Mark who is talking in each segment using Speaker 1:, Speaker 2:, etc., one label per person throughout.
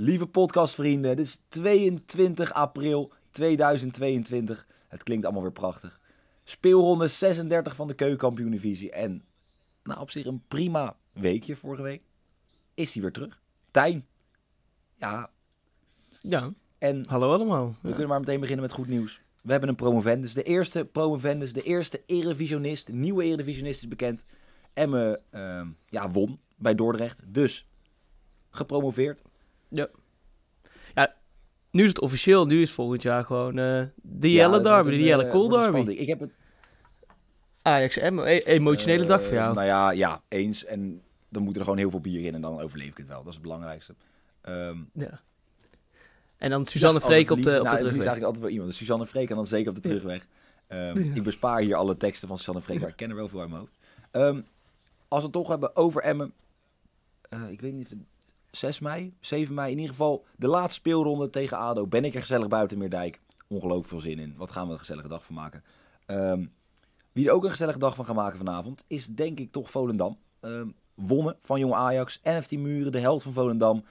Speaker 1: Lieve podcastvrienden, het is 22 april 2022. Het klinkt allemaal weer prachtig. Speelronde 36 van de Keukenkampioen-divisie. En nou, op zich een prima weekje vorige week. Is hij weer terug. Tijn. Ja,
Speaker 2: Ja,
Speaker 1: en
Speaker 2: hallo allemaal.
Speaker 1: we
Speaker 2: Ja.
Speaker 1: kunnen maar meteen beginnen met goed nieuws. We hebben een promovendus. De eerste promovendus, de eerste Eredivisionist. Nieuwe Eredivisionist is bekend. Emme ehm, ja, won bij Dordrecht. Dus gepromoveerd.
Speaker 2: Nu is het officieel, nu is volgend jaar gewoon eh de
Speaker 1: Ja,
Speaker 2: Jelle
Speaker 1: dat
Speaker 2: derby, de Jelle
Speaker 1: eh,
Speaker 2: Cool derby.
Speaker 1: Ik heb het
Speaker 2: Ajax M, e- emotionele dag voor
Speaker 1: Eh,
Speaker 2: jou.
Speaker 1: Nou ja, ja, eens. En dan moet er gewoon heel veel bier in en dan overleef ik het wel. Dat is het belangrijkste. Ehm,
Speaker 2: Ja. En dan Suzanne
Speaker 1: ja,
Speaker 2: Freek op de,
Speaker 1: verliezen-
Speaker 2: op
Speaker 1: nou,
Speaker 2: de
Speaker 1: er
Speaker 2: terugweg.
Speaker 1: eigenlijk altijd wel iemand. Dus Suzanne Freek en dan zeker op de terugweg. Ehm, Ik bespaar hier alle teksten van Suzanne Freek, maar ik ken er wel veel uit mijn hoofd. Ehm, als we het toch hebben over Emmen. eh, ik weet niet, 6 mei, 7 mei. In ieder geval de laatste speelronde tegen ADO. Ben ik er gezellig buiten Meerdijk. Ongelooflijk veel zin in. Wat gaan we een gezellige dag van maken. Ehm, wie er ook een gezellige dag van gaat maken vanavond, is denk ik toch Volendam. Ehm, wonnen van Jong Ajax. NFT Muren, de held van Volendam.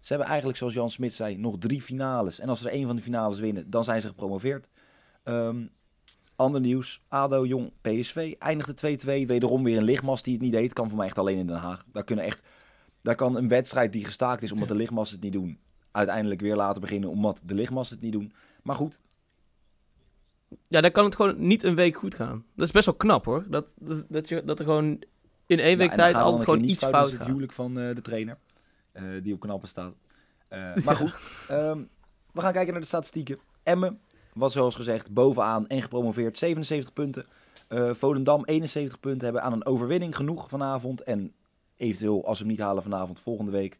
Speaker 1: Ze hebben eigenlijk, zoals Jan Smit zei, nog drie finales. En als ze er één van de finales winnen, dan zijn ze gepromoveerd. Ehm, ander nieuws. ADO, Jong, PSV. Eindigde 2-2. Wederom weer een lichtmast die het niet deed. Kan voor mij echt alleen in Den Haag. Daar, kunnen echt, daar kan een wedstrijd die gestaakt is omdat de lichtmasten het niet doen... uiteindelijk weer laten beginnen omdat de lichtmasten het niet doen. Maar goed,
Speaker 2: Ja, dan kan het gewoon niet een week goed gaan. Dat is best wel knap hoor. Dat, dat, dat, je, dat er gewoon in één
Speaker 1: Ja,
Speaker 2: week tijd altijd gewoon iets
Speaker 1: niet
Speaker 2: fout
Speaker 1: dus het
Speaker 2: gaat.
Speaker 1: huwelijk van eh, de trainer. eh, die op knappen staat. Eh, maar goed, ehm, we gaan kijken naar de statistieken. Emmen was zoals gezegd bovenaan en gepromoveerd. 77 punten. Volendam 71 punten. Hebben aan een overwinning genoeg vanavond. En eventueel, als we hem niet halen vanavond, volgende week.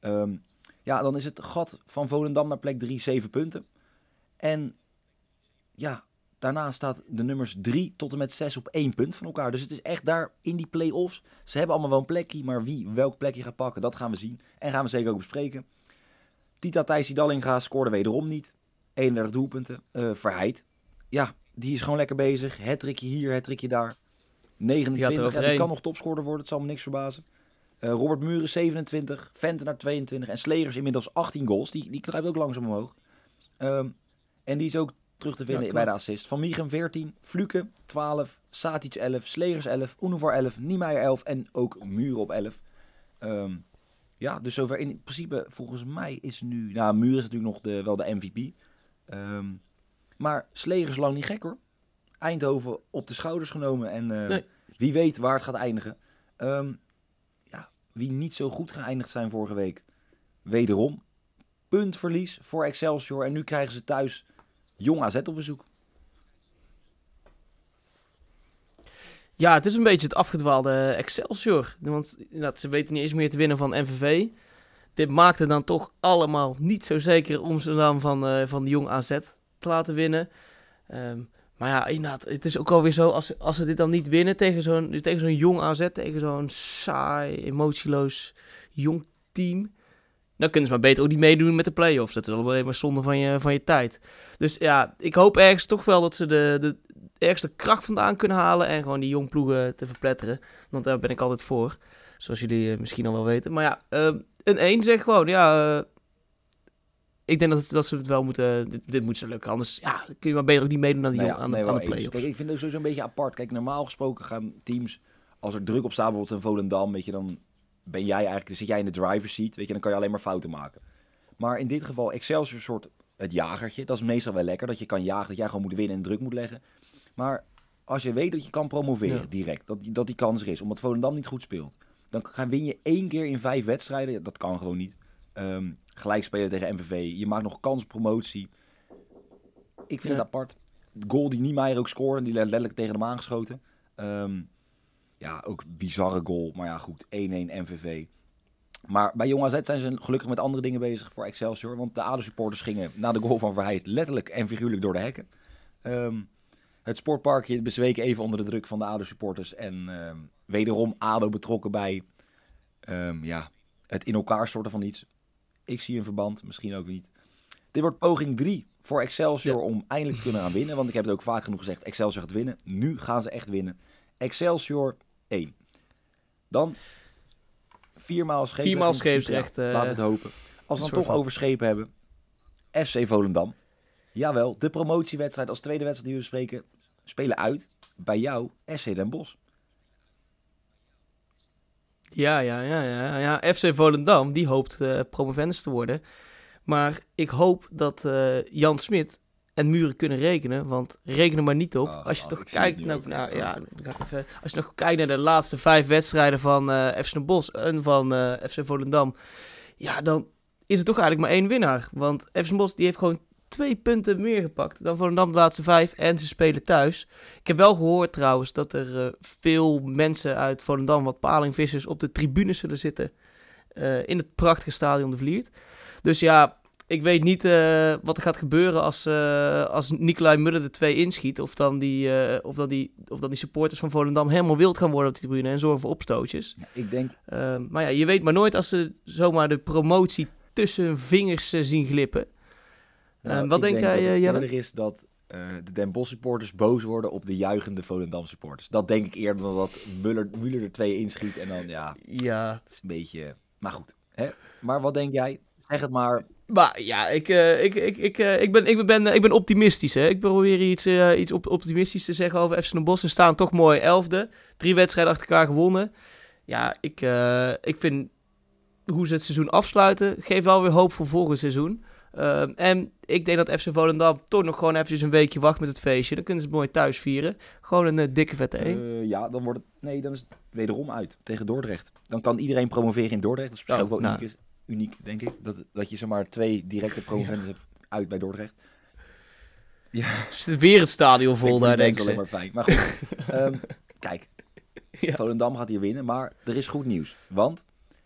Speaker 1: Ehm, ja, dan is het gat van Volendam naar plek 3 7 punten. En ja, daarna staat de nummers 3 tot en met 6 op 1 punt van elkaar. Dus het is echt daar in die play-offs. Ze hebben allemaal wel een plekje, maar wie welk plekje gaat pakken, dat gaan we zien. En gaan we zeker ook bespreken. Tita Thijsie Dallinga scoorde wederom niet. 31 doelpunten. Eh Verheid, ja, die is gewoon lekker bezig. Het hier, het daar. 29, ja, die kan nog topscorer worden, het zal me niks verbazen. Eh, Robert Muren 27, Venten naar 22 en Slegers inmiddels 18 goals. Die, die kruipt ook langzaam omhoog. Ehm, en die is ook terug te vinden
Speaker 2: Ja,
Speaker 1: bij de assist. Van Miegen 14, Fluke 12, Satic 11, Slegers 11, Unovar 11, Niemeyer 11 en ook Muren op 11. Ehm, ja, dus zover in principe volgens mij is nu... Nou, Muren is natuurlijk nog de, wel de MVP. Ehm, maar Slegers lang niet gek hoor. Eindhoven op de schouders genomen en
Speaker 2: Nee.
Speaker 1: wie weet waar het gaat eindigen. Ja, wie niet zo goed geëindigd zijn vorige week. Wederom, puntverlies voor Excelsior. En nu krijgen ze thuis Jong AZ op bezoek.
Speaker 2: Ja, het is een beetje het afgedwaalde Excelsior. Want ze weten niet eens meer te winnen van NVV. Dit maakte dan toch allemaal niet zo zeker om ze dan van, eh, van de Jong AZ te laten winnen. Ehm, maar ja, inderdaad, het is ook alweer zo, als, als ze dit dan niet winnen tegen zo'n, zo'n Jong AZ, tegen zo'n saai, emotieloos jong team... Dan kunnen ze maar beter ook niet meedoen met de play-offs. Dat is alleen maar zonde van je, van je tijd. Dus ja, ik hoop ergens toch wel dat ze de, de ergste kracht vandaan kunnen halen. En gewoon die jong ploegen te verpletteren. Want daar ben ik altijd voor. Zoals jullie eh, misschien al wel weten. Maar ja, ehm, een 1 zeg gewoon, ja... ik denk dat, dat ze het wel moeten... Dit, dit moet ze lukken. Anders ja, kun je maar beter ook niet meedoen aan, die
Speaker 1: Nou
Speaker 2: jong, aan,
Speaker 1: nee,
Speaker 2: aan de play-offs.
Speaker 1: Kijk, ik vind het sowieso een beetje apart. Kijk, normaal gesproken gaan teams, als er druk op staat, bijvoorbeeld een Volendam, weet je, dan ben jij eigenlijk, dan zit jij in de driver's seat, weet je, dan kan je alleen maar fouten maken. Maar in dit geval, Excelsior soort het jagertje, dat is meestal wel lekker, dat je kan jagen, dat jij gewoon moet winnen en druk moet leggen. Maar als je weet dat je kan promoveren
Speaker 2: Ja.
Speaker 1: direct, dat, dat die kans er is, omdat Volendam niet goed speelt, dan ga- win je één keer in vijf wedstrijden, dat kan gewoon niet. Ehm, gelijk spelen tegen MVV, je maakt nog kans op promotie. Ik vind
Speaker 2: Ja.
Speaker 1: het apart. De goal die Niemeyer ook scoorde, die werd letterlijk tegen hem aangeschoten. Ehm, ja, ook bizarre goal. Maar ja, goed. 1-1 MVV. Maar bij Jong AZ zijn ze gelukkig met andere dingen bezig voor Excelsior. Want de ADO-supporters gingen na de goal van Verheid letterlijk en figuurlijk door de hekken. Ehm, het sportparkje bezweek even onder de druk van de ADO-supporters. En ehm, wederom ADO betrokken bij ja, het in elkaar storten van iets. Ik zie een verband, misschien ook niet. Dit wordt poging 3 voor Excelsior
Speaker 2: Ja.
Speaker 1: om eindelijk te kunnen gaan winnen. Want ik heb het ook vaak genoeg gezegd, Excelsior gaat winnen. Nu gaan ze echt winnen. Excelsior 1. Dan viermaal scheepsrecht.
Speaker 2: Viermaal scheepsrecht, eh.
Speaker 1: laten we het hopen. Als we dan toch overschepen hebben. FC Volendam. Jawel, de promotiewedstrijd als tweede wedstrijd die we bespreken. Spelen uit bij jou, SC Den Bosch.
Speaker 2: Ja, ja, ja, ja, ja. FC Volendam, die hoopt uh, promovendus te worden. Maar ik hoop dat uh, Jan Smit en Muren kunnen rekenen. Want reken er maar niet op.
Speaker 1: Oh,
Speaker 2: als je
Speaker 1: oh,
Speaker 2: toch kijkt,
Speaker 1: het
Speaker 2: nou, ja, even, als je nog kijkt naar de laatste vijf wedstrijden van eh FC Den Bosch en van eh, FC Volendam. Ja, dan is er toch eigenlijk maar één winnaar. Want FC Den Bosch die heeft gewoon twee punten meer gepakt dan Volendam de laatste vijf. En ze spelen thuis. Ik heb wel gehoord trouwens dat er eh, veel mensen uit Volendam, wat palingvissers, op de tribunes zullen zitten. eh, in het prachtige stadion de Vliert. Dus ja, ik weet niet eh, wat er gaat gebeuren als, als Nicolai Muller de twee inschiet. Of dan, die, of, dan die, of dan die supporters van Volendam helemaal wild gaan worden op de tribune en zorgen voor opstootjes.
Speaker 1: Ja, ik denk,
Speaker 2: maar ja, je weet maar nooit als ze zomaar de promotie tussen hun vingers zien glippen.
Speaker 1: Nou,
Speaker 2: Eh, wat denk jij,
Speaker 1: dat
Speaker 2: eh, Jelle?
Speaker 1: is dat eh, de Den Bosch supporters boos worden op de juichende Volendam supporters. Dat denk ik eerder dan dat Muller, Muller er twee inschiet en dan, ja,
Speaker 2: Ja,
Speaker 1: het is een beetje... Maar goed, hè? Maar wat denk jij? Zeg het maar.
Speaker 2: Maar ja, ik, eh, ik, ik, ik, ik, ben, ik, ben, ik ben optimistisch. Hè. Ik probeer iets, iets op, optimistisch te zeggen over FC Den Bosch. Ze staan toch mooi elfde. Drie wedstrijden achter elkaar gewonnen. Ja, ik, ik vind hoe ze het seizoen afsluiten... geeft wel weer hoop voor volgend seizoen. Ehm, en ik denk dat FC Volendam toch nog gewoon eventjes een weekje wacht met het feestje. Dan kunnen ze het mooi thuis vieren. Gewoon een eh, dikke vette 1.
Speaker 1: Eh, ja, dan wordt het... Nee, dan is het wederom uit tegen Dordrecht. Dan kan iedereen promoveren in Dordrecht. Dat is misschien
Speaker 2: Oh,
Speaker 1: ook wel
Speaker 2: nou.
Speaker 1: uniek, is, uniek, denk ik. Dat, dat je zomaar twee directe promovendus hebt uit bij Dordrecht. Ja,
Speaker 2: Zit weer het stadion vol daar, denk
Speaker 1: ik.
Speaker 2: ik.
Speaker 1: Maar fijn. Maar goed, ehm, kijk.
Speaker 2: Ja.
Speaker 1: Volendam gaat hier winnen, maar er is goed nieuws. Want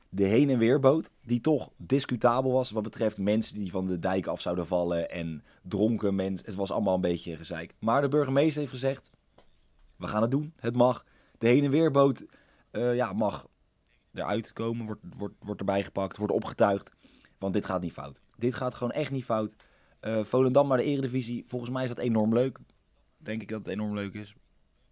Speaker 1: de heen- en weerboot, die toch discutabel was wat betreft mensen die van de dijk af zouden vallen en dronken mensen. Het was allemaal een beetje gezeik. Maar de burgemeester heeft gezegd, we gaan het doen, het mag. De heen- en weerboot eh, ja, mag eruit komen, wordt, wordt, wordt erbij gepakt, wordt opgetuigd. Want dit gaat niet fout. Dit gaat gewoon echt niet fout. Eh, Volendam naar de eredivisie, volgens mij is dat enorm leuk. Denk ik dat het enorm leuk is.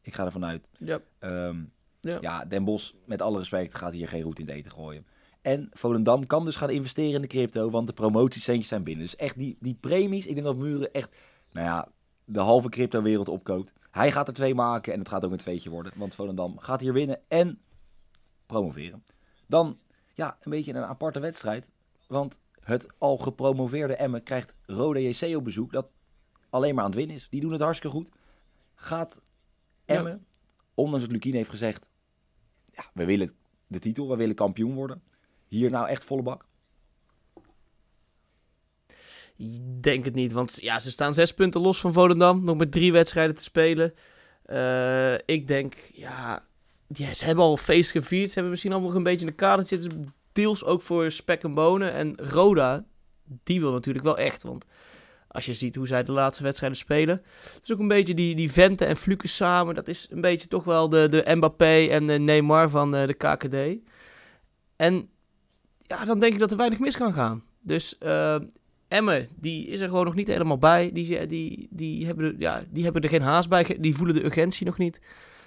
Speaker 1: Ik ga ervan uit.
Speaker 2: Ja.
Speaker 1: Ehm,
Speaker 2: Ja.
Speaker 1: ja, Den Bosch, met alle respect, gaat hier geen roet in het eten gooien. En Volendam kan dus gaan investeren in de crypto, want de promotiecentjes zijn binnen. Dus echt die, die premies, ik denk dat Muren echt, nou ja, de halve crypto-wereld opkoopt. Hij gaat er twee maken en het gaat ook een tweetje worden, want Volendam gaat hier winnen en promoveren. Dan, ja, een beetje een aparte wedstrijd, want het al gepromoveerde Emmen krijgt Rode JC op bezoek, dat alleen maar aan het winnen is. Die doen het hartstikke goed. Gaat Emmen, ondanks dat Lukien heeft gezegd, ja, we willen de titel, we willen kampioen worden. Hier nou echt volle bak.
Speaker 2: Ik Denk het niet, want ja, ze staan zes punten los van Volendam. Nog met drie wedstrijden te spelen. Eh, ik denk, ja, ja, ze hebben al feest gevierd. Ze hebben misschien allemaal nog een beetje in de kader zitten. Deels ook voor spek en bonen. En Roda, die wil natuurlijk wel echt. Want als je ziet hoe zij de laatste wedstrijden spelen. Het is ook een beetje die, die Vente en Fluke samen. Dat is een beetje toch wel de, de Mbappé en de Neymar van eh, de KKD. En ja, dan denk ik dat er weinig mis kan gaan. Dus eh Emmen, die is er gewoon nog niet helemaal bij. Die, die, die, hebben, er, ja, die hebben er geen haast bij. Die voelen de urgentie nog niet.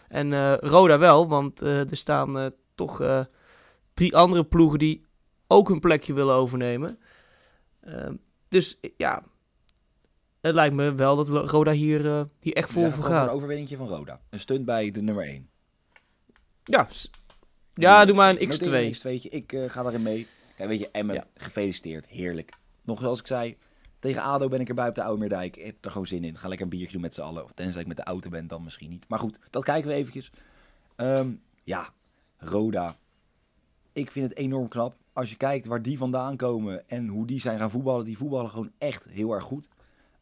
Speaker 2: En eh, Roda wel, want er staan toch drie andere ploegen die ook hun plekje willen overnemen. Ehm, dus ja, het lijkt me wel dat Roda hier, eh, hier echt vol
Speaker 1: Ja,
Speaker 2: voor gaat.
Speaker 1: Een overwinningje van Roda. Een stunt bij de nummer 1.
Speaker 2: Ja, ja doe maar een X2.
Speaker 1: Een X2'tje. Ik eh, ga daarin mee. Kijk, weet je, Emmen,
Speaker 2: Ja.
Speaker 1: gefeliciteerd. Heerlijk. Nog zoals ik zei, tegen ADO ben ik erbij op de Oude Meerdijk. Ik heb er gewoon zin in. Ga lekker een biertje doen met z'n allen. Of tenzij ik met de auto ben, dan misschien niet. Maar goed, dat kijken we eventjes. Ehm, ja, Roda. Ik vind het enorm knap. Als je kijkt waar die vandaan komen en hoe die zijn gaan voetballen. Die voetballen gewoon echt heel erg goed.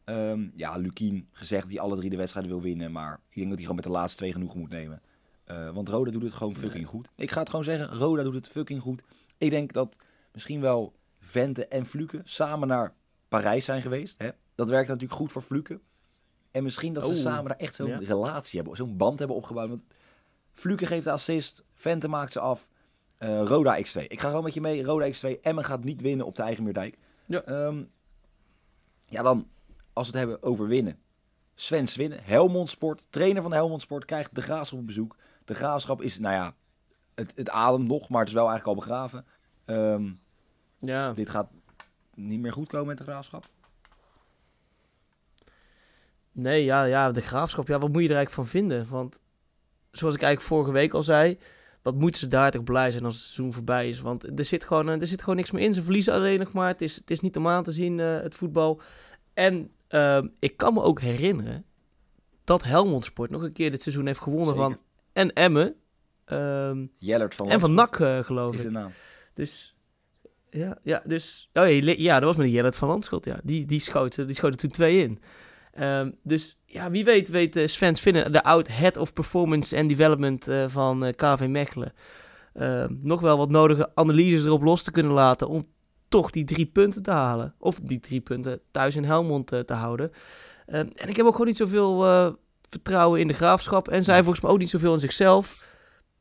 Speaker 1: Ehm, ja, Lukien gezegd hij alle drie de wedstrijden wil winnen. Maar ik denk dat hij gewoon met de laatste twee genoegen moet nemen. Eh, want Roda doet het gewoon fucking goed. Ik ga het gewoon zeggen, Roda doet het fucking goed. Ik denk dat misschien wel Vente en Fluke samen naar Parijs zijn geweest. Hè? Dat werkt natuurlijk goed voor Fluke. En misschien dat ze
Speaker 2: Oh,
Speaker 1: samen daar echt zo'n
Speaker 2: ja.
Speaker 1: relatie hebben, zo'n band hebben opgebouwd. Want Fluke geeft de assist, Vente maakt ze af. Eh, Roda X2. Ik ga gewoon met je mee. Roda X2. Emmen gaat niet winnen op de eigen Meerdijk.
Speaker 2: Ja.
Speaker 1: Ehm, ja, dan als we het hebben over winnen. Sven Swinnen, Helmond Sport, trainer van Helmond Sport, krijgt de Graafschap op bezoek. De Graafschap is, nou ja, het, het ademt nog, maar het is wel eigenlijk al begraven. Ehm,
Speaker 2: Ja,
Speaker 1: dit gaat niet meer goed komen met de graafschap?
Speaker 2: Nee, ja, ja, de graafschap. Ja, wat moet je er eigenlijk van vinden? Want zoals ik eigenlijk vorige week al zei, wat moeten ze daar toch blij zijn als het seizoen voorbij is? Want er zit gewoon, eh, er zit gewoon niks meer in. Ze verliezen alleen nog maar. Het is, het is niet om aan te zien, uh, het voetbal. En uh, ik kan me ook herinneren dat Helmond Sport nog een keer dit seizoen heeft gewonnen
Speaker 1: Zeker.
Speaker 2: van en Emmen. Um,
Speaker 1: Jellert van
Speaker 2: en van NAC, uh, geloof
Speaker 1: is
Speaker 2: ik.
Speaker 1: de naam.
Speaker 2: Dus ja, ja, dus oh, ja, ja, dat was met Jellert van Landschot. Ja, die, die schoten, die schoten toen twee in. Um, dus ja, wie weet weet uh, Sven Vinnen, de oud Head of Performance and Development uh, van uh, KV Mechelen, nog wel wat nodige analyses erop los te kunnen laten om toch die drie punten te halen. Of die drie punten thuis in Helmond uh, te houden. Um, en ik heb ook gewoon niet zoveel uh, vertrouwen in de graafschap. En zij volgens mij ook niet zoveel in zichzelf.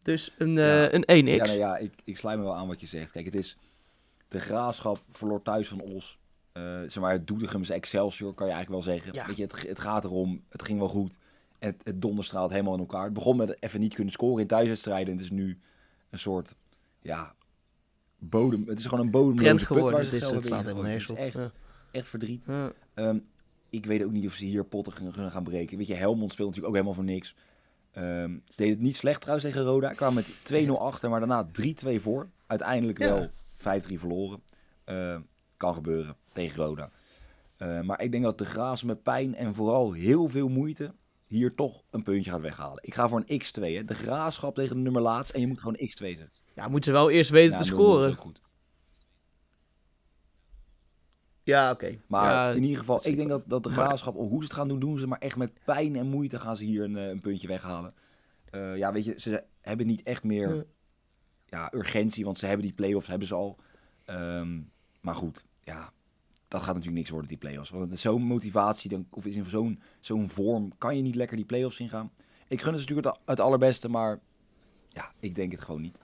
Speaker 2: Dus een,
Speaker 1: Ja.
Speaker 2: een 1x.
Speaker 1: Ja, nou ja, ik, ik sluit me wel aan wat je zegt. Kijk, het is de graafschap verloor thuis van. Uh, zeg maar, het Doetinchem's Excelsior kan je eigenlijk wel zeggen.
Speaker 2: Ja.
Speaker 1: Weet je, het, het gaat erom, het ging wel goed. En het, het donderstraalt helemaal in elkaar. Het begon met even niet kunnen scoren in thuiswedstrijden. En het is nu een soort, ja, bodem. Het is gewoon een bodemloze
Speaker 2: Trend
Speaker 1: put
Speaker 2: geworden.
Speaker 1: waar
Speaker 2: Het,
Speaker 1: ze
Speaker 2: is, het slaat helemaal nergens op.
Speaker 1: Echt,
Speaker 2: Ja.
Speaker 1: echt verdriet.
Speaker 2: Ja.
Speaker 1: Um, ik weet ook niet of ze hier potten gaan, gaan, gaan breken. Weet je, Helmond speelt natuurlijk ook helemaal voor niks. Um, ze deden het niet slecht trouwens tegen Roda. Kwamen met 2-0 achter, maar daarna 3-2 voor. Uiteindelijk
Speaker 2: Ja.
Speaker 1: wel 5-3 verloren. Uh, kan gebeuren tegen Roda. Uh, maar ik denk dat de Graas met pijn en vooral heel veel moeite hier toch een puntje gaat weghalen. Ik ga voor een X2. Hè. De Graafschap tegen de nummer laatst en je moet gewoon X2 zetten.
Speaker 2: Ja, moeten ze wel eerst weten
Speaker 1: Ja,
Speaker 2: te
Speaker 1: 0-0 is
Speaker 2: scoren.
Speaker 1: ook goed.
Speaker 2: Ja, oké.
Speaker 1: Maar
Speaker 2: Ja,
Speaker 1: in ieder geval, ik denk dat, dat de
Speaker 2: Maar-
Speaker 1: graafschap, of hoe ze het gaan doen, doen ze maar echt met pijn en moeite gaan ze hier een, eh, een puntje weghalen. Eh, ja, weet je, ze hebben niet echt meer
Speaker 2: Ja.
Speaker 1: ja, urgentie, want ze hebben die play-offs, hebben ze al. Ehm, maar goed, ja, dat gaat natuurlijk niks worden, die play-offs. Want zo'n motivatie, dan, of is in zo'n zo'n vorm, kan je niet lekker die play-offs ingaan. Ik gun het ze natuurlijk het, het allerbeste, maar ja, ik denk het gewoon niet.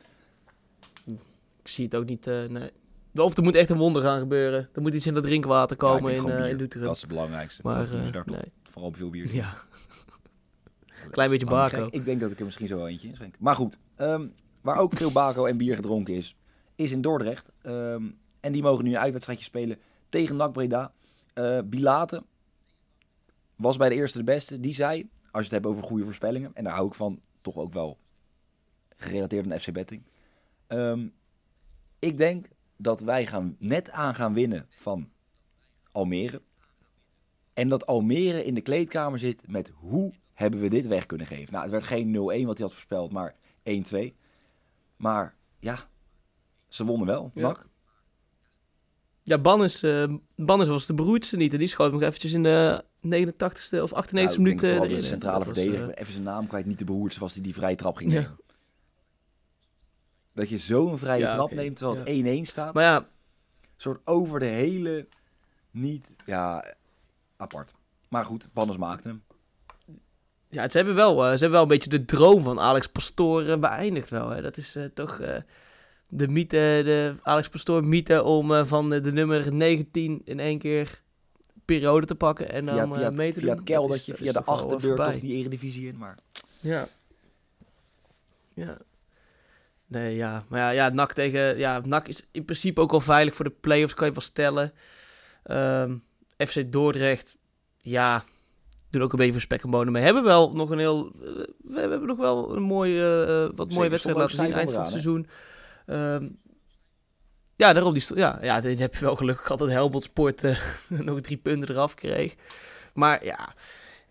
Speaker 2: Ik zie het ook niet, eh, nee. Of er moet echt een wonder gaan gebeuren. Er moet iets in dat drinkwater komen in,
Speaker 1: bier.
Speaker 2: in.
Speaker 1: Dat is het belangrijkste.
Speaker 2: Maar
Speaker 1: toch.
Speaker 2: nee.
Speaker 1: Vooral veel bier.
Speaker 2: Ja. Klein beetje bako.
Speaker 1: Ik denk dat ik er misschien zo wel eentje in schenk. Maar goed, ehm, waar ook veel bako en bier gedronken is, is in Dordrecht. Ehm, en die mogen nu een uitwedstrijdje spelen tegen NAC Breda. Eh Bilate was bij de eerste de beste. Die zei, als je het hebt over goede voorspellingen, en daar hou ik van, toch ook wel gerelateerd aan FC Betting. Ehm, ik denk dat wij gaan net aan gaan winnen van Almere. En dat Almere in de kleedkamer zit met hoe hebben we dit weg kunnen geven. Nou, het werd geen 0-1 wat hij had voorspeld, maar 1-2. Maar ja, ze wonnen wel,
Speaker 2: Ja. Eh Bannis was de beroerdste niet. En die schoot nog eventjes in de 89ste of 98ste
Speaker 1: Nou, denk
Speaker 2: minuut eh,
Speaker 1: de centrale
Speaker 2: was,
Speaker 1: verdediger,
Speaker 2: eh,
Speaker 1: even zijn naam kwijt, niet de behoedste was die die vrije trap ging
Speaker 2: Ja.
Speaker 1: nemen. Dat je zo'n vrije
Speaker 2: Ja,
Speaker 1: trap neemt terwijl
Speaker 2: Ja.
Speaker 1: het 1-1 staat.
Speaker 2: Maar ja,
Speaker 1: Een soort over de hele, niet, ja, apart. Maar goed, Banners maakte hem.
Speaker 2: ja ze, hebben wel, eh, ze hebben wel een beetje de droom van Alex Pastoor eh, beëindigd wel. Hè. Dat is eh, toch eh, de mythe, de Alex Pastoor mythe om van de, de nummer 19 in één keer periode te pakken en dan
Speaker 1: Via, via,
Speaker 2: mee te
Speaker 1: via
Speaker 2: doen.
Speaker 1: het kel
Speaker 2: Dat
Speaker 1: dat
Speaker 2: is-
Speaker 1: je via de achterdeur toch die eredivisie in. Maar
Speaker 2: Ja. Ja. Nee, ja. Maar ja, ja NAC tegen... Ja, NAC is in principe ook al veilig voor de play-offs, kan je wel stellen. Ehm, FC Dordrecht, ja, doen ook een beetje voor spek en bonen mee. Hebben wel nog een heel... eh, we hebben nog wel een mooie, eh, wat mooie wedstrijd laten zien eind van het seizoen. Ehm, ja, daarom die... Ja, ja, dan heb je wel gelukkig gehad dat Helmond Sport eh, nog drie punten eraf kreeg. Maar ja,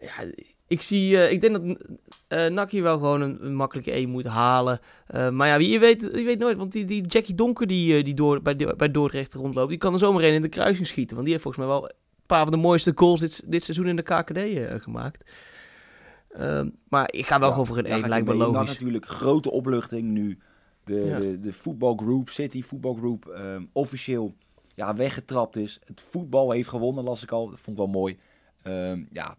Speaker 2: ja ik zie... eh, ik denk dat hier wel gewoon een, een makkelijke 1 moet halen. Eh, maar ja, wie, je, weet, je weet nooit. Want die, die Jackie Donker die, die door, bij, bij Dordrecht rondloopt... die kan er zomaar een in de kruising schieten. Want die heeft volgens mij wel een paar van de mooiste goals dit, dit seizoen in de KKD gemaakt. Ehm, maar ik ga wel
Speaker 1: Ja,
Speaker 2: gewoon voor een
Speaker 1: daar
Speaker 2: 1,
Speaker 1: ga ik
Speaker 2: lijkt me logisch.
Speaker 1: natuurlijk grote opluchting nu. De,
Speaker 2: Ja.
Speaker 1: de, de voetbalgroep, City voetbalgroep, ehm, officieel ja, weggetrapt is. Het voetbal heeft gewonnen, las ik al. Dat vond ik wel mooi. Ehm, ja,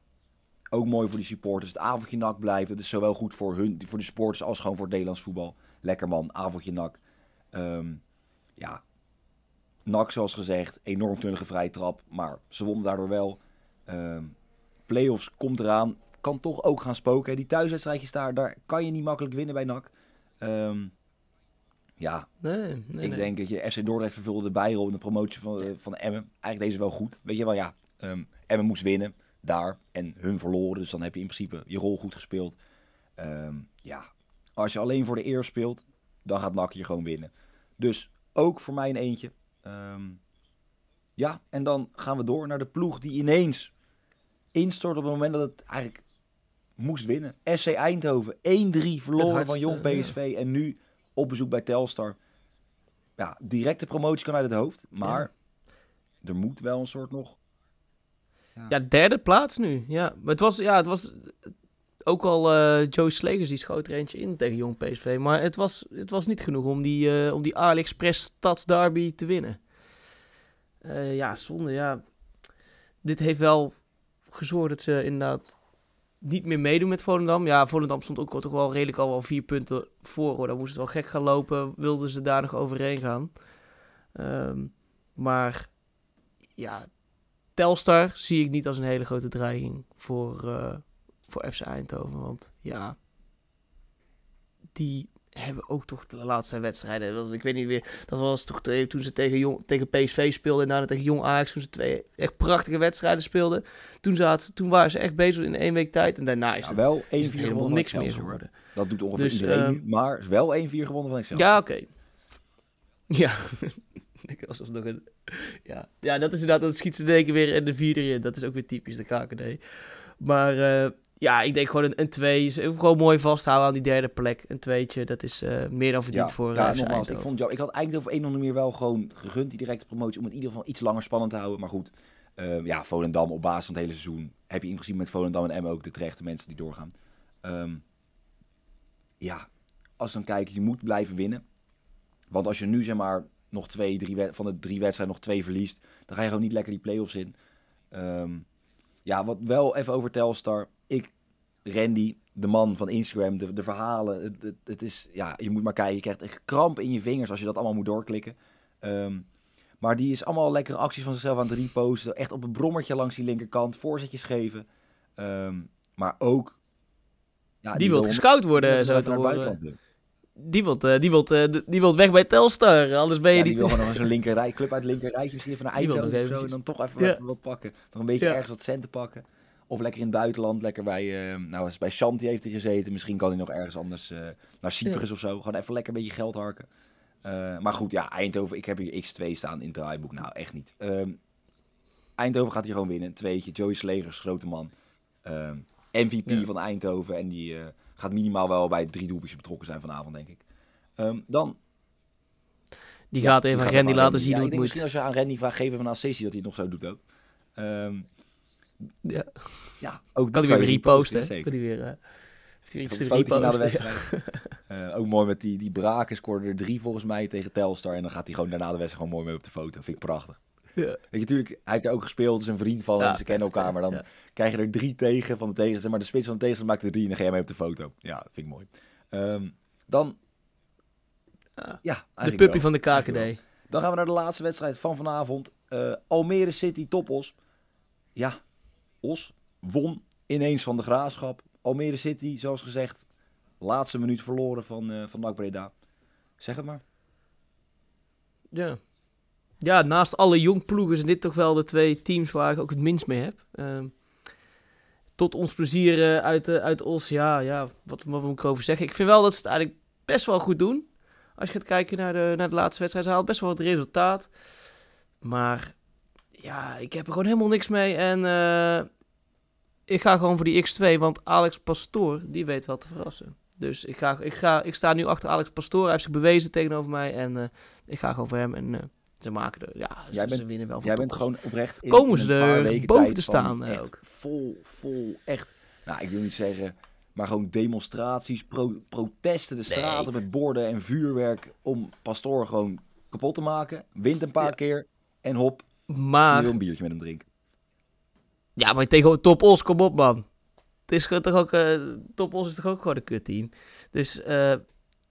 Speaker 1: ook mooi voor die supporters. Het avondje nak blijft. Het is zowel goed voor, hun, voor de supporters als gewoon voor het Nederlands voetbal. Lekker man, avondje nak. Ehm, ja, NAC zoals gezegd, enorm tunnige vrije trap. Maar ze wonnen daardoor wel. Ehm playoffs komt eraan. Kan toch ook gaan spoken. hè. Die thuiswedstrijdjes daar, daar kan je niet makkelijk winnen bij NAC. Ehm, Ja,
Speaker 2: Nee, nee,
Speaker 1: ik denk dat je FC Dordrecht vervulde de bijrol in de promotie van, eh, van Emmen. Eigenlijk deze wel goed. Weet je wel, ja, ehm, Emmen moest winnen daar en hun verloren. Dus dan heb je in principe je rol goed gespeeld. Ehm, ja, als je alleen voor de eer speelt, dan gaat NAC je gewoon winnen. Dus ook voor mij een eentje. Ehm, ja, en dan gaan we door naar de ploeg die ineens instort op het moment dat het eigenlijk moest winnen. SC Eindhoven, 1-3 verloren
Speaker 2: hardste,
Speaker 1: van Jong PSV en nu op bezoek bij Telstar. Ja, directe promotie kan uit het hoofd, maar er moet wel een soort nog...
Speaker 2: Ja, derde plaats nu. Ja, maar het was, ja, het was ook al eh Joey Slegers die schoot er eentje in tegen Jong PSV. Maar het was, het was niet genoeg om die, eh, om die AliExpress Stadsderby te winnen. Eh, ja, zonde. Ja. Dit heeft wel gezorgd dat ze inderdaad niet meer meedoen met Volendam. Ja, Volendam stond ook toch wel redelijk al wel vier punten voor. Hoor. Dan moest het wel gek gaan lopen. Wilden ze daar nog overheen gaan. Ehm, maar ja, Telstar zie ik niet als een hele grote dreiging voor, eh, voor FC Eindhoven. Want ja, die hebben ook toch de laatste wedstrijden. Dat, ik weet niet weer. Dat was toch toen ze tegen, Jong, tegen PSV speelden. En daarna tegen Jong Ajax. Toen ze twee echt prachtige wedstrijden speelden. Toen, zaten, toen waren ze echt bezig in één week tijd. En daarna is
Speaker 1: Ja,
Speaker 2: het,
Speaker 1: wel 1-4
Speaker 2: is het helemaal niks meer geworden.
Speaker 1: Dat doet ongeveer
Speaker 2: Dus,
Speaker 1: iedereen
Speaker 2: ehm,
Speaker 1: nu, maar wel 1-4 gewonnen van Excelsior.
Speaker 2: Ja, oké. Ja. Ik nog een... Ja. ja, dat is inderdaad, dat schiet ze in één keer weer in de vierde in. Dat is ook weer typisch de KKD. Maar eh, ja, ik denk gewoon een, een twee. Ze- Gewoon mooi vasthouden aan die derde plek. Een tweetje, dat is eh, meer dan verdiend voor
Speaker 1: ja,
Speaker 2: eh,
Speaker 1: ik, vond, jou- ik had eigenlijk op een of andere manier wel gewoon gegund, die directe promotie, om het in ieder geval iets langer spannend te houden. Maar goed, eh, ja, Volendam op basis van het hele seizoen heb je in principe met Volendam en Emmen ook de terechte mensen die doorgaan. Ehm, ja, als we dan kijken, je moet blijven winnen. Want als je nu zeg maar nog twee, drie van de drie wedstrijden nog twee verliest, dan ga je gewoon niet lekker die play-offs in. Ehm, ja, wat wel even over Telstar. Ik, Randy, de man van Instagram, de, de verhalen. Het, het, het is, ja, je moet maar kijken. Je krijgt echt kramp in je vingers als je dat allemaal moet doorklikken. Ehm, maar die is allemaal lekkere acties van zichzelf aan het reposten. Echt op een brommertje langs die linkerkant. Voorzetjes geven. Ehm, maar ook... Ja,
Speaker 2: die wil
Speaker 1: wil
Speaker 2: gescout worden,
Speaker 1: die
Speaker 2: zo te horen. Die wil, die, wilt, eh, die wilt weg bij Telstar, anders ben je
Speaker 1: Ja, die
Speaker 2: niet...
Speaker 1: wil gewoon nog zo'n linker rij, club uit het linker rijtje. Misschien
Speaker 2: Die wil
Speaker 1: Eindhoven of zo. En dan toch even,
Speaker 2: Ja.
Speaker 1: even wat pakken. Nog een beetje ergens wat centen pakken. Of lekker in het buitenland. Lekker bij, eh, nou eens bij Shanti heeft hij gezeten. Misschien kan hij nog ergens anders eh, naar Cyprus of zo. Gewoon even lekker een beetje geld harken. Eh, maar goed, ja, Eindhoven. Ik heb hier X2 staan in het draaiboek. Nou, echt niet. Ehm, Eindhoven gaat hier gewoon winnen. Tweetje. Joey Slegers, grote man. Ehm, MVP
Speaker 2: Ja.
Speaker 1: van Eindhoven. En die eh, gaat minimaal wel bij drie doelpuntjes betrokken zijn vanavond, denk ik. Ehm, dan
Speaker 2: Die
Speaker 1: ja,
Speaker 2: gaat even aan
Speaker 1: gaat
Speaker 2: Randy laten zien
Speaker 1: Ja,
Speaker 2: hoe het moet.
Speaker 1: misschien als je aan Randy vraagt, geven van assessie dat hij het nog zo doet ook. Ehm,
Speaker 2: Ja.
Speaker 1: ja, ook
Speaker 2: Kan hij weer reposten. Kan hij weer... eh, heeft hij weer iets te reposten.
Speaker 1: Eh, ook mooi met die, die Braken scoorde er drie volgens mij tegen Telstar. En dan gaat hij gewoon daarna de wedstrijd gewoon mooi mee op de foto. Vind ik prachtig.
Speaker 2: Ja.
Speaker 1: Weet je, natuurlijk, hij heeft er ook gespeeld. is een vriend van hem. Ze kennen elkaar. Maar dan krijg je er drie tegen van de tegenstander. Maar de spits van de tegenstander maakt er drie en dan ga jij mee op de foto. Ja, dat vind ik mooi. Ehm, dan...
Speaker 2: Ja. De puppy
Speaker 1: wel.
Speaker 2: van de. KKD.
Speaker 1: Dan gaan we naar de laatste wedstrijd van vanavond. Eh, Almere City Topos. Ja, Os won ineens van de Graafschap. Almere City, zoals gezegd, laatste minuut verloren van, eh van NAC Breda. Zeg het maar.
Speaker 2: Ja. Ja, naast alle jong ploegen zijn dit toch wel de twee teams waar ik ook het minst mee heb. Ehm, tot ons plezier eh, uit, eh, uit Os, ja, ja wat, wat moet ik erover zeggen? Ik vind wel dat ze het eigenlijk best wel goed doen. Als je gaat kijken naar de, naar de laatste wedstrijd, ze halen best wel wat resultaat. Maar ja, ik heb er gewoon helemaal niks mee. En eh, ik ga gewoon voor die X2, want Alex Pastoor, die weet wel te verrassen. Dus ik, ga, ik, ga, ik sta nu achter Alex Pastoor. Hij heeft zich bewezen tegenover mij. En ik ga gewoon voor hem. En ze maken er. Ja, ze,
Speaker 1: Jij bent-
Speaker 2: ze winnen wel van
Speaker 1: Jij bent gewoon oprecht in,
Speaker 2: Komen
Speaker 1: in
Speaker 2: ze er boven te staan,
Speaker 1: echt
Speaker 2: ook.
Speaker 1: Vol, vol, echt. Nou, ik wil niet zeggen, maar gewoon demonstraties, pro- protesten, de straten met borden en vuurwerk om Pastoor gewoon kapot te maken. Wint een paar
Speaker 2: Ja.
Speaker 1: keer en hop,
Speaker 2: Maar
Speaker 1: een biertje met hem drinken.
Speaker 2: Ja, maar tegen Top Os, kom op man. Het is toch ook, eh Top Os is toch ook gewoon een kutteam. Dus eh,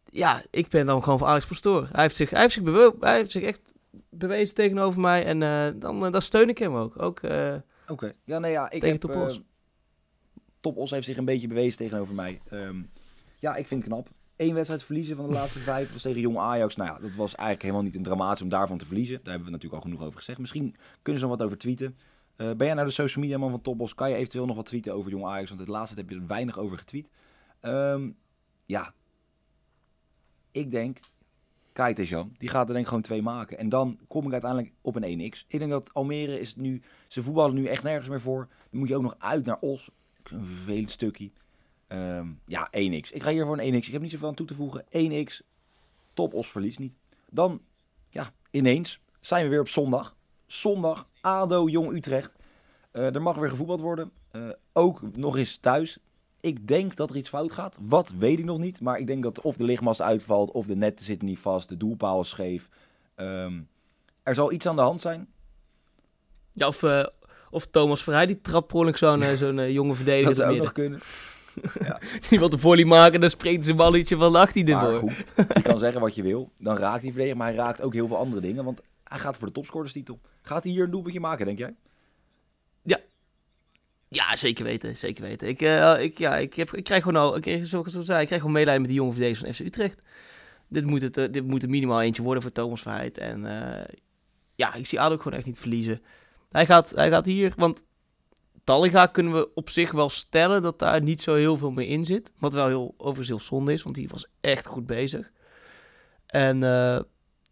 Speaker 2: ja, ik ben dan gewoon voor Alex Pastoor. Hij heeft zich, hij heeft zich, hij heeft zich echt bewezen tegenover mij en eh, dan, eh, dan steun ik hem ook. Ook eh,
Speaker 1: Oké. Ja, nee, ja, ik
Speaker 2: Tegen
Speaker 1: heb...
Speaker 2: Top
Speaker 1: eh,
Speaker 2: Os.
Speaker 1: Top Os heeft zich een beetje bewezen tegenover mij. Ehm, ja, ik vind het knap. één wedstrijd verliezen van de laatste vijf. Was tegen Jong Ajax. Nou ja, dat was eigenlijk helemaal niet een dramatisch om daarvan te verliezen. Daar hebben we natuurlijk al genoeg over gezegd. Misschien kunnen ze nog wat over tweeten. Uh, ben jij naar de social media man van Topos? Kan je eventueel nog wat tweeten over Jong Ajax? Want het laatste heb je er weinig over getweet. Um, ja, ik denk, Kai Jan, die gaat er denk ik gewoon twee maken. En dan kom ik uiteindelijk op een 1x. Ik denk dat Almere is nu, ze voetballen nu echt nergens meer voor. Dan moet je ook nog uit naar Os. Een vervelend stukje. Um, ja, 1x. Ik ga hier voor een 1x. Ik heb niet zoveel aan toe te voegen. 1x. Top Os verliest niet. Dan, ja, ineens zijn we weer op zondag. Zondag, ADO Jong Utrecht. Uh, er mag weer gevoetbald worden. Uh, ook nog eens thuis. Ik denk dat er iets fout gaat. Wat weet ik nog niet. Maar ik denk dat of de lichtmast uitvalt, of de netten zitten niet vast, de doelpaal is scheef. Um, er zal iets aan de hand zijn.
Speaker 2: Ja, of, uh, of Thomas Vrij die trapt zo'n zo'n jonge verdediger.
Speaker 1: Dat zou ook nog kunnen.
Speaker 2: Ja. die wil de volley maken, dan springt zijn balletje van de 18 erdoor.
Speaker 1: goed, je kan zeggen wat je wil. Dan raakt hij verdediger, maar hij raakt ook heel veel andere dingen. Want hij gaat voor de topscorerstitel. Gaat hij hier een doelpuntje maken, denk jij?
Speaker 2: Ja. Zeker weten, zeker weten. Ik, uh, ik, ja, ik, heb, ik krijg gewoon al, ik, kreeg, zoals ik zei, ik krijg gewoon medelijden met die jonge verdedigers van FC Utrecht. Dit moet, het, uh, dit moet er minimaal eentje worden voor Thomas Verheid. En uh, ja, ik zie Ado gewoon echt niet verliezen. Hij gaat, hij gaat hier, want Talliga kunnen we op zich wel stellen dat daar niet zo heel veel meer in zit. Wat wel heel, overigens heel zonde is, want die was echt goed bezig. En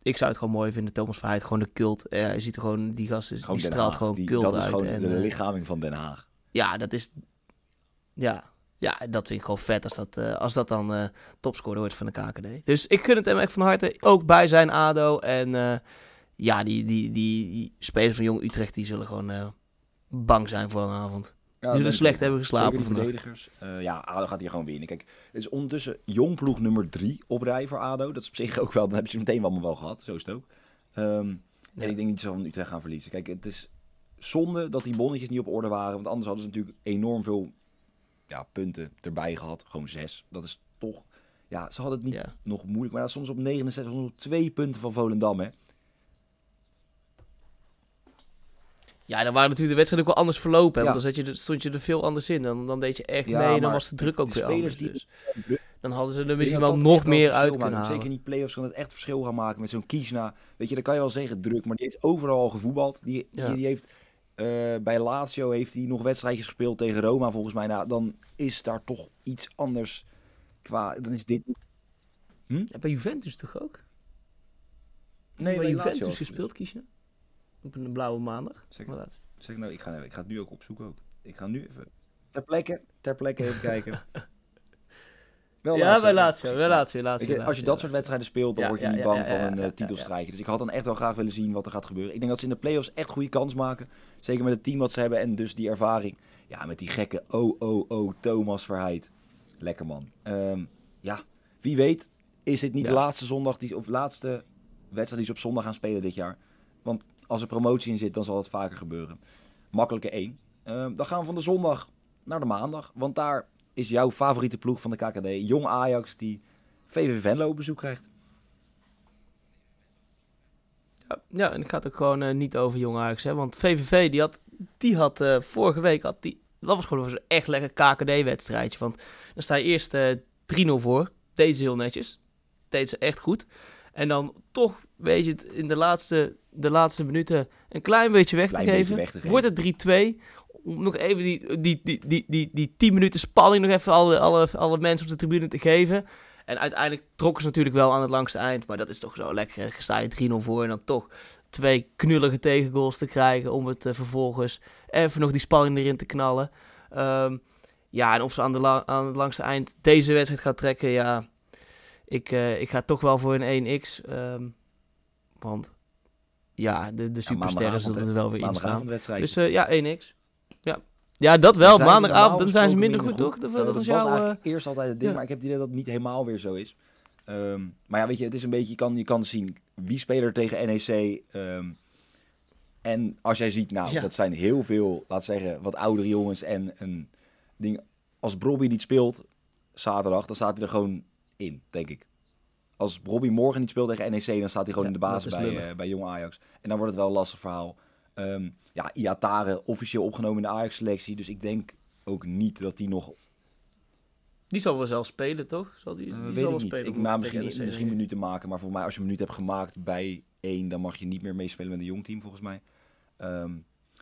Speaker 2: ik zou het gewoon mooi vinden, Thomas Verheid, gewoon de cult. Je ziet er gewoon, die gast is, die straalt gewoon die, cult uit.
Speaker 1: Dat is gewoon
Speaker 2: en,
Speaker 1: de lichaming van Den Haag.
Speaker 2: Ja, dat is... Ja, ja, dat vind ik gewoon vet als dat, uh, als dat dan uh, topscorer wordt van de KKD. Dus ik gun het hem echt van harte. Ook bij zijn ADO. En uh, ja, die, die, die, die, spelers van Jong Utrecht, die zullen gewoon bang zijn voor een avond. Ja, die zullen slecht hebben geslapen
Speaker 1: de verdedigers. ja, ADO gaat hier gewoon winnen. Kijk, het is ondertussen Jong ploeg nummer drie op rij voor ADO. Dat is op zich ook wel, dan heb je ze meteen allemaal wel gehad. Zo is het ook. Um, ja. En ik denk niet zo van Utrecht gaan verliezen. Kijk, het is zonde dat die bonnetjes niet op orde waren. Want anders hadden ze natuurlijk enorm veel ja, punten erbij gehad. Gewoon zes. Dat is toch... Ja, ze hadden het niet ja. nog moeilijk. Maar soms op 69, soms op twee punten van Volendam, hè.
Speaker 2: Ja, dan waren natuurlijk de wedstrijden ook wel anders verlopen. Want dan zat je, stond je er veel anders in. Dan, dan deed je echt mee dan was de druk ook weer anders. Die... Dus. Dan hadden ze er misschien wel nog meer uit kunnen halen.
Speaker 1: Zeker niet play-offs kan het echt verschil gaan maken met zo'n Kiesna. Weet je, dan kan je wel zeggen druk. Maar die heeft overal al gevoetbald. Die, die, die heeft... Uh, bij Lazio heeft hij nog wedstrijdjes gespeeld tegen Roma volgens mij. Nou, dan is daar toch iets anders qua... Dan is dit...
Speaker 2: Hm? Ja, bij Juventus toch ook? Nee, bij, bij Juventus Lazio gespeeld, kies je? Op een blauwe maandag.
Speaker 1: Zeg, zeg nou, ik ga, ik ga het nu ook opzoeken ook. Ik ga nu even... Ter plekke, ter plekke even kijken.
Speaker 2: Wel ja, Lazio, bij Lazio, wel Lazio, Lazio,
Speaker 1: Als je dat soort wedstrijden speelt, dan word je niet bang van een uh, titelstrijdje. Dus ik had dan echt wel graag willen zien wat er gaat gebeuren. Ik denk dat ze in de playoffs echt goede kans maken. Zeker met het team wat ze hebben en dus die ervaring. Ja, met die gekke oh, oh, oh, Thomas Verheid. Lekker man. Um, ja, wie weet is dit niet de laatste zondag, die, of laatste wedstrijd die ze op zondag gaan spelen dit jaar. Want als er promotie in zit, dan zal het vaker gebeuren. Makkelijke één. Um, dan gaan we van de zondag naar de maandag. Want daar is jouw favoriete ploeg van de KKD, Jong Ajax, die VV Venlo op bezoek krijgt.
Speaker 2: Ja, en het ook gewoon uh, niet over Jong Ajax, hè, want VVV die had, die had uh, vorige week, had die, dat was gewoon een echt lekker KKD-wedstrijdje. Want dan sta je eerst uh, eh, 3-0 voor, deed ze heel netjes, deed ze echt goed. En dan toch, weet je, in de laatste, de laatste minuten een klein beetje weg, klein te, geven. Beetje weg te geven. Wordt het 3-2 om nog even die, die, die, die, die, die 10 minuten spanning nog even alle, alle, alle mensen op de tribune te geven. En uiteindelijk trokken ze natuurlijk wel aan het langste eind. Maar dat is toch zo lekker. Sta je 3-0 voor en dan toch twee knullige tegengoals te krijgen. Om het uh, vervolgens even nog die spanning erin te knallen. Um, ja, en of ze aan, de aan het langste eind deze wedstrijd gaat trekken. Ja, ik, uh, ik ga toch wel voor een 1x. Um, ehm, want ja, de, de supersterren ja, zullen er wel weer in staan. Dus uh, ja, 1x. Ja. dat wel. Maandagavond dan zijn ze minder, goed, toch?
Speaker 1: Dat, dat, was jou, uh... eerst altijd het ding, maar ik heb het idee dat niet helemaal weer zo is. Um, maar ja, weet je, het is een beetje, je kan, je kan zien wie speler tegen NEC. Um, en als jij ziet, nou, ja. dat zijn heel veel, laat zeggen, wat oudere jongens. En een ding, als Brobby niet speelt zaterdag, dan staat hij er gewoon in, denk ik. Als Brobby morgen niet speelt tegen NEC, dan staat hij gewoon ja, in de basis bij, uh, bij Jong Ajax. En dan wordt het wel een lastig verhaal. Um, ja, Iatare officieel opgenomen in de Ajax-selectie. Dus ik denk ook niet dat hij nog
Speaker 2: Die zal wel zelf spelen, toch? Zal die,
Speaker 1: Eh,
Speaker 2: die
Speaker 1: weet
Speaker 2: zal
Speaker 1: ik
Speaker 2: wel
Speaker 1: niet.
Speaker 2: spelen.
Speaker 1: Ik maak misschien, misschien minuten maken, maar volgens mij als je een minuut hebt gemaakt bij één, dan mag je niet meer meespelen met een jong team, volgens mij. Ehm,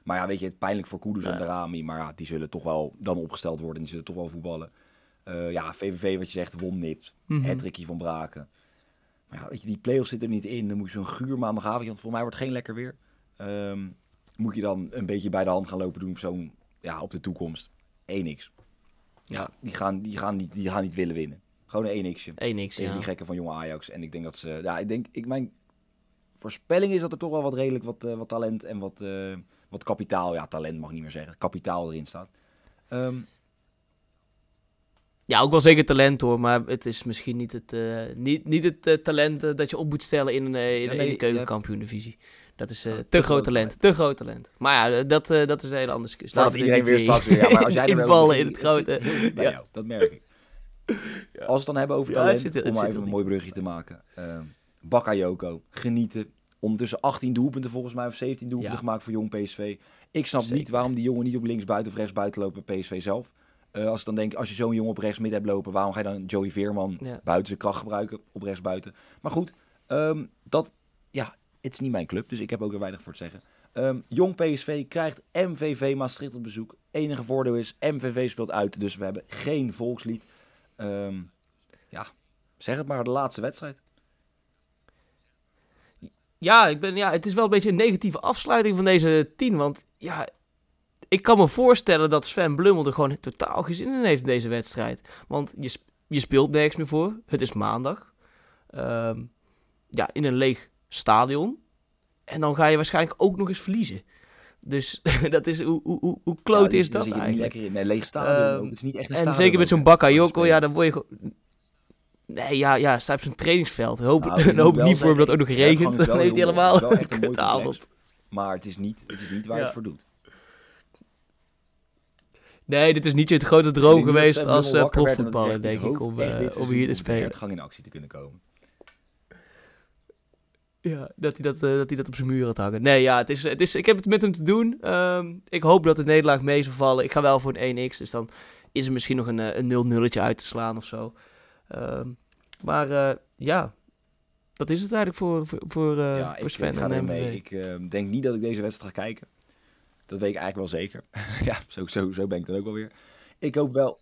Speaker 1: maar ja, weet je, het pijnlijk voor Kudus en
Speaker 2: Ja.
Speaker 1: Darami, maar ja, die zullen toch wel dan opgesteld worden en die zullen toch wel voetballen. Eh, ja, VVV, wat je zegt, won nipt. Hattrickje van Braken. Maar ja, weet je, die play-offs zitten er niet in. Dan moet je zo'n guur maandagavond, want voor mij wordt het geen lekker weer. Ehm, moet je dan een beetje bij de hand gaan lopen doen op zo'n, ja, op de toekomst. 1x. Ja,
Speaker 2: Ja.
Speaker 1: die gaan, die, gaan niet, die gaan niet willen winnen. Gewoon een 1x'je.
Speaker 2: 1x,
Speaker 1: Tegen
Speaker 2: ja.
Speaker 1: die gekken van jonge Ajax. En ik denk dat ze, ja, ik denk, ik, mijn voorspelling is dat er toch wel wat redelijk wat, eh, wat talent en wat, eh, wat kapitaal, ja, talent mag ik niet meer zeggen, kapitaal erin staat. Ehm,
Speaker 2: Ja, ook wel zeker talent hoor, maar het is misschien niet het, eh, niet, niet het talent dat je op moet stellen in, een, in,
Speaker 1: Ja,
Speaker 2: in de keukenkampioen-divisie. Dat is eh,
Speaker 1: Ja,
Speaker 2: te,
Speaker 1: te
Speaker 2: groot talent, te groot talent. Maar ja, dat, eh, dat is een hele andere discussie. We
Speaker 1: iedereen weer
Speaker 2: niet
Speaker 1: straks weer, ja, maar als jij er
Speaker 2: invallen in
Speaker 1: begint,
Speaker 2: het grote.
Speaker 1: zit
Speaker 2: Ja.
Speaker 1: jou, dat merk ik. Als we het dan hebben over
Speaker 2: Ja, het
Speaker 1: talent,
Speaker 2: zit het
Speaker 1: om maar even een mooi brugje te maken. Ehm Bakayoko, genieten. Ondertussen 18 doelpunten volgens mij, of 17 doelpunten
Speaker 2: Ja.
Speaker 1: gemaakt voor jong PSV. Ik snap niet waarom die jongen niet op links buiten of rechts buiten lopen bij PSV zelf. Eh, als ik dan denk, als je zo'n jongen op rechts midden hebt lopen, waarom ga je dan Joey Veerman
Speaker 2: Ja.
Speaker 1: buiten zijn kracht gebruiken op rechts buiten? Maar goed, ehm, dat, ja, het is niet mijn club, dus ik heb ook er weinig voor te zeggen. Ehm, jong PSV krijgt MVV Maastricht op bezoek. Enige voordeel is, MVV speelt uit, dus we hebben geen volkslied. Ehm, ja, zeg het maar, de laatste wedstrijd.
Speaker 2: Ja, ik ben, ja, het is wel een beetje een negatieve afsluiting van deze tien. Want ja, ik kan me voorstellen dat Sven Blummel er gewoon totaal geen zin in heeft in deze wedstrijd. Want je, je speelt nergens meer voor. Het is maandag. Ehm, ja, in een leeg stadion. En dan ga je waarschijnlijk ook nog eens verliezen. Dus dat is, hoe, hoe, hoe, kloot
Speaker 1: Ja,
Speaker 2: is
Speaker 1: dus- dan
Speaker 2: dat
Speaker 1: zit je niet lekker in. Nee, leeg stadion.
Speaker 2: Ehm,
Speaker 1: is niet echt een
Speaker 2: En
Speaker 1: stadion
Speaker 2: zeker met zo'n Bakayoko, ja, dan word je gewoon... Nee, ja, ja, staat op zijn trainingsveld. Hoop,
Speaker 1: Nou,
Speaker 2: dan hoop ik niet voor hem dat het ook nog regent. Dan
Speaker 1: is
Speaker 2: heeft hij helemaal
Speaker 1: een
Speaker 2: een kutavond.
Speaker 1: complex. Maar het is niet, het is niet waar
Speaker 2: Ja.
Speaker 1: het voor doet.
Speaker 2: Nee, dit is niet je grote droom geweest als eh, profvoetballer, denk ik, om, eh, om hier te spelen.
Speaker 1: hertgang in actie te kunnen komen.
Speaker 2: Ja, dat hij dat, eh, dat hij dat op zijn muur had hangen. Nee, ja, het is, het is, ik heb het met hem te doen. Ehm, ik hoop dat de nederlaag mee zal vallen. Ik ga wel voor een 1x, dus dan is er misschien nog een, eh, een 0-0'tje uit te slaan of zo. Ehm, maar eh, ja, dat is het eigenlijk voor, voor, voor,
Speaker 1: ja,
Speaker 2: voor
Speaker 1: ik,
Speaker 2: Sven
Speaker 1: ik ga
Speaker 2: en
Speaker 1: mee. Ik eh, denk niet dat ik deze wedstrijd ga kijken. Dat weet ik eigenlijk wel zeker. ja, zo, zo, zo ben ik dan ook wel weer. Ik hoop wel.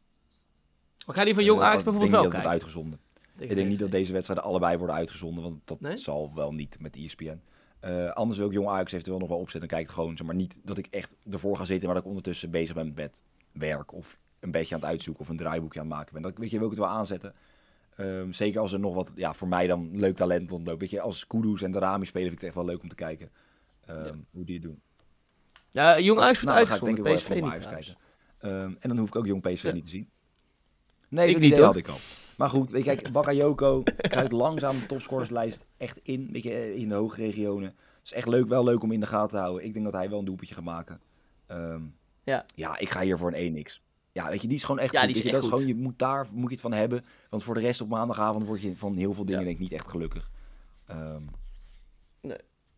Speaker 2: Maar ga die van Jong Ajax bijvoorbeeld wel
Speaker 1: dat
Speaker 2: kijken?
Speaker 1: wordt uitgezonden. Ik denk niet dat deze wedstrijden allebei worden uitgezonden, want dat
Speaker 2: Nee?
Speaker 1: zal wel niet met ESPN. Eh, anders wil ik Jong Ajax eventueel nog wel opzetten. Dan kijk ik gewoon, zeg maar niet dat ik echt ervoor ga zitten, maar dat ik ondertussen bezig ben met werk of een beetje aan het uitzoeken of een draaiboekje aan het maken ben. Dat weet je, wil ik het wel aanzetten. Ehm, zeker als er nog wat, ja, voor mij dan leuk talent rondloopt. Weet je, als Kudus en Darami spelen, vind ik het echt wel leuk om te kijken ehm,
Speaker 2: Ja.
Speaker 1: hoe die het doen.
Speaker 2: Ja, Jong Ajax wordt
Speaker 1: Nou,
Speaker 2: uitgezonden, PSV niet.
Speaker 1: Ehm, en dan hoef ik ook Jong PSV
Speaker 2: Ja.
Speaker 1: niet te zien. Nee,
Speaker 2: Ik niet,
Speaker 1: idee
Speaker 2: hoor.
Speaker 1: had ik al. Maar goed, weet je, kijk, Bakayoko kruipt langzaam de topscorerslijst echt in, weet je, eh, in de hoge regionen. Het is echt leuk, wel leuk om in de gaten te houden. Ik denk dat hij wel een doelpuntje gaat maken. Ehm,
Speaker 2: Ja.
Speaker 1: ja, ik ga hier voor een 1x. Ja, weet je, die is gewoon echt
Speaker 2: Ja,
Speaker 1: goed.
Speaker 2: die is echt
Speaker 1: dat is gewoon, je moet daar moet je het van hebben. Want voor de rest op maandagavond word je van heel veel dingen
Speaker 2: Ja.
Speaker 1: denk ik niet echt gelukkig. Ehm,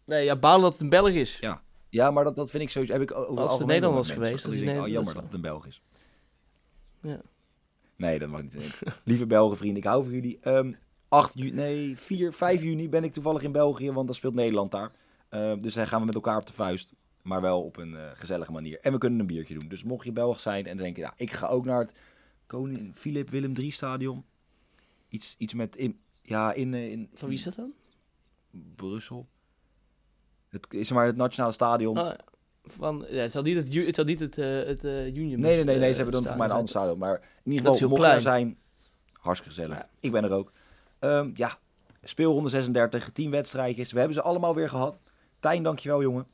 Speaker 2: Nee, ja, balen dat het een Belg is.
Speaker 1: Ja. ja, maar dat, dat vind ik sowieso. Heb ik over
Speaker 2: Als het
Speaker 1: algemeen
Speaker 2: Nederland
Speaker 1: wel
Speaker 2: was
Speaker 1: met
Speaker 2: geweest,
Speaker 1: mensen. Dat denk,
Speaker 2: Nederland-
Speaker 1: oh, jammer dat het een Belg is.
Speaker 2: Ja.
Speaker 1: Nee, dat mag niet. Lieve Belgen vrienden, ik hou van jullie. Ehm 8 juni, nee, 4, 5 juni ben ik toevallig in België, want dan speelt Nederland daar. Ehm, dus dan gaan we met elkaar op de vuist. Maar wel op een eh, gezellige manier. En we kunnen een biertje doen. Dus mocht je Belg zijn en denken, ja, ik ga ook naar het Koning Philip Willem III stadion. Iets, iets met, in, ja, in, eh, in,
Speaker 2: Van wie is dat dan?
Speaker 1: Brussel. Het is maar het nationale stadion.
Speaker 2: Ah, van, ja, het zal niet het, het, zal niet het, eh, het eh, Union
Speaker 1: Nee, nee, nee, nee
Speaker 2: eh,
Speaker 1: ze hebben dan voor mij een ander stadion. Maar in ieder geval, mocht er zijn, hartstikke gezellig.
Speaker 2: Ja.
Speaker 1: Ik ben er ook. Ehm, ja, speelronde 36, 10 wedstrijdjes. We hebben ze allemaal weer gehad. Tijn, dankjewel jongen.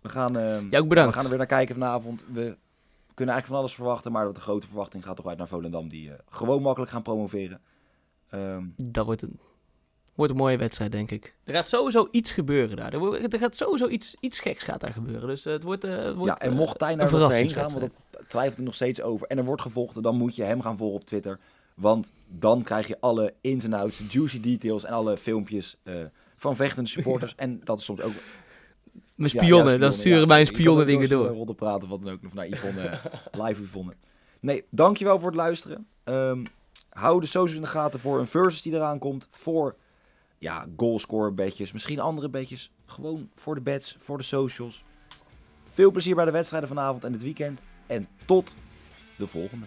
Speaker 1: We gaan, ehm,
Speaker 2: Ja, ook bedankt.
Speaker 1: we gaan er weer naar kijken vanavond. We kunnen eigenlijk van alles verwachten, maar de grote verwachting gaat toch uit naar Volendam, die gewoon makkelijk gaan promoveren. Ehm,
Speaker 2: Dat wordt een, wordt een mooie wedstrijd, denk ik. Er gaat sowieso iets gebeuren daar. Er, gaat sowieso iets, iets geks gaat daar gebeuren. Dus eh, het wordt, eh, wordt
Speaker 1: ja, en
Speaker 2: eh,
Speaker 1: mocht Tijn
Speaker 2: een
Speaker 1: daar nog heen gaan, want dat twijfelt hij nog steeds over. En er wordt gevolgd, dan moet je hem gaan volgen op Twitter. Want dan krijg je alle ins en outs, juicy details en alle filmpjes van vechtende supporters. en dat is soms ook...
Speaker 2: Mijn spionnen,
Speaker 1: ja,
Speaker 2: dan sturen
Speaker 1: ja,
Speaker 2: mijn spionnen dingen door.
Speaker 1: Rodden praten, wat dan ook, of naar Yvonne, live Yvonne. Nee, dankjewel voor het luisteren. Ehm, hou de socials in de gaten voor een versus die eraan komt. Voor ja, goalscore bedjes, misschien andere bedjes. Gewoon voor de bets, voor de socials. Veel plezier bij de wedstrijden vanavond en het weekend. En tot de volgende.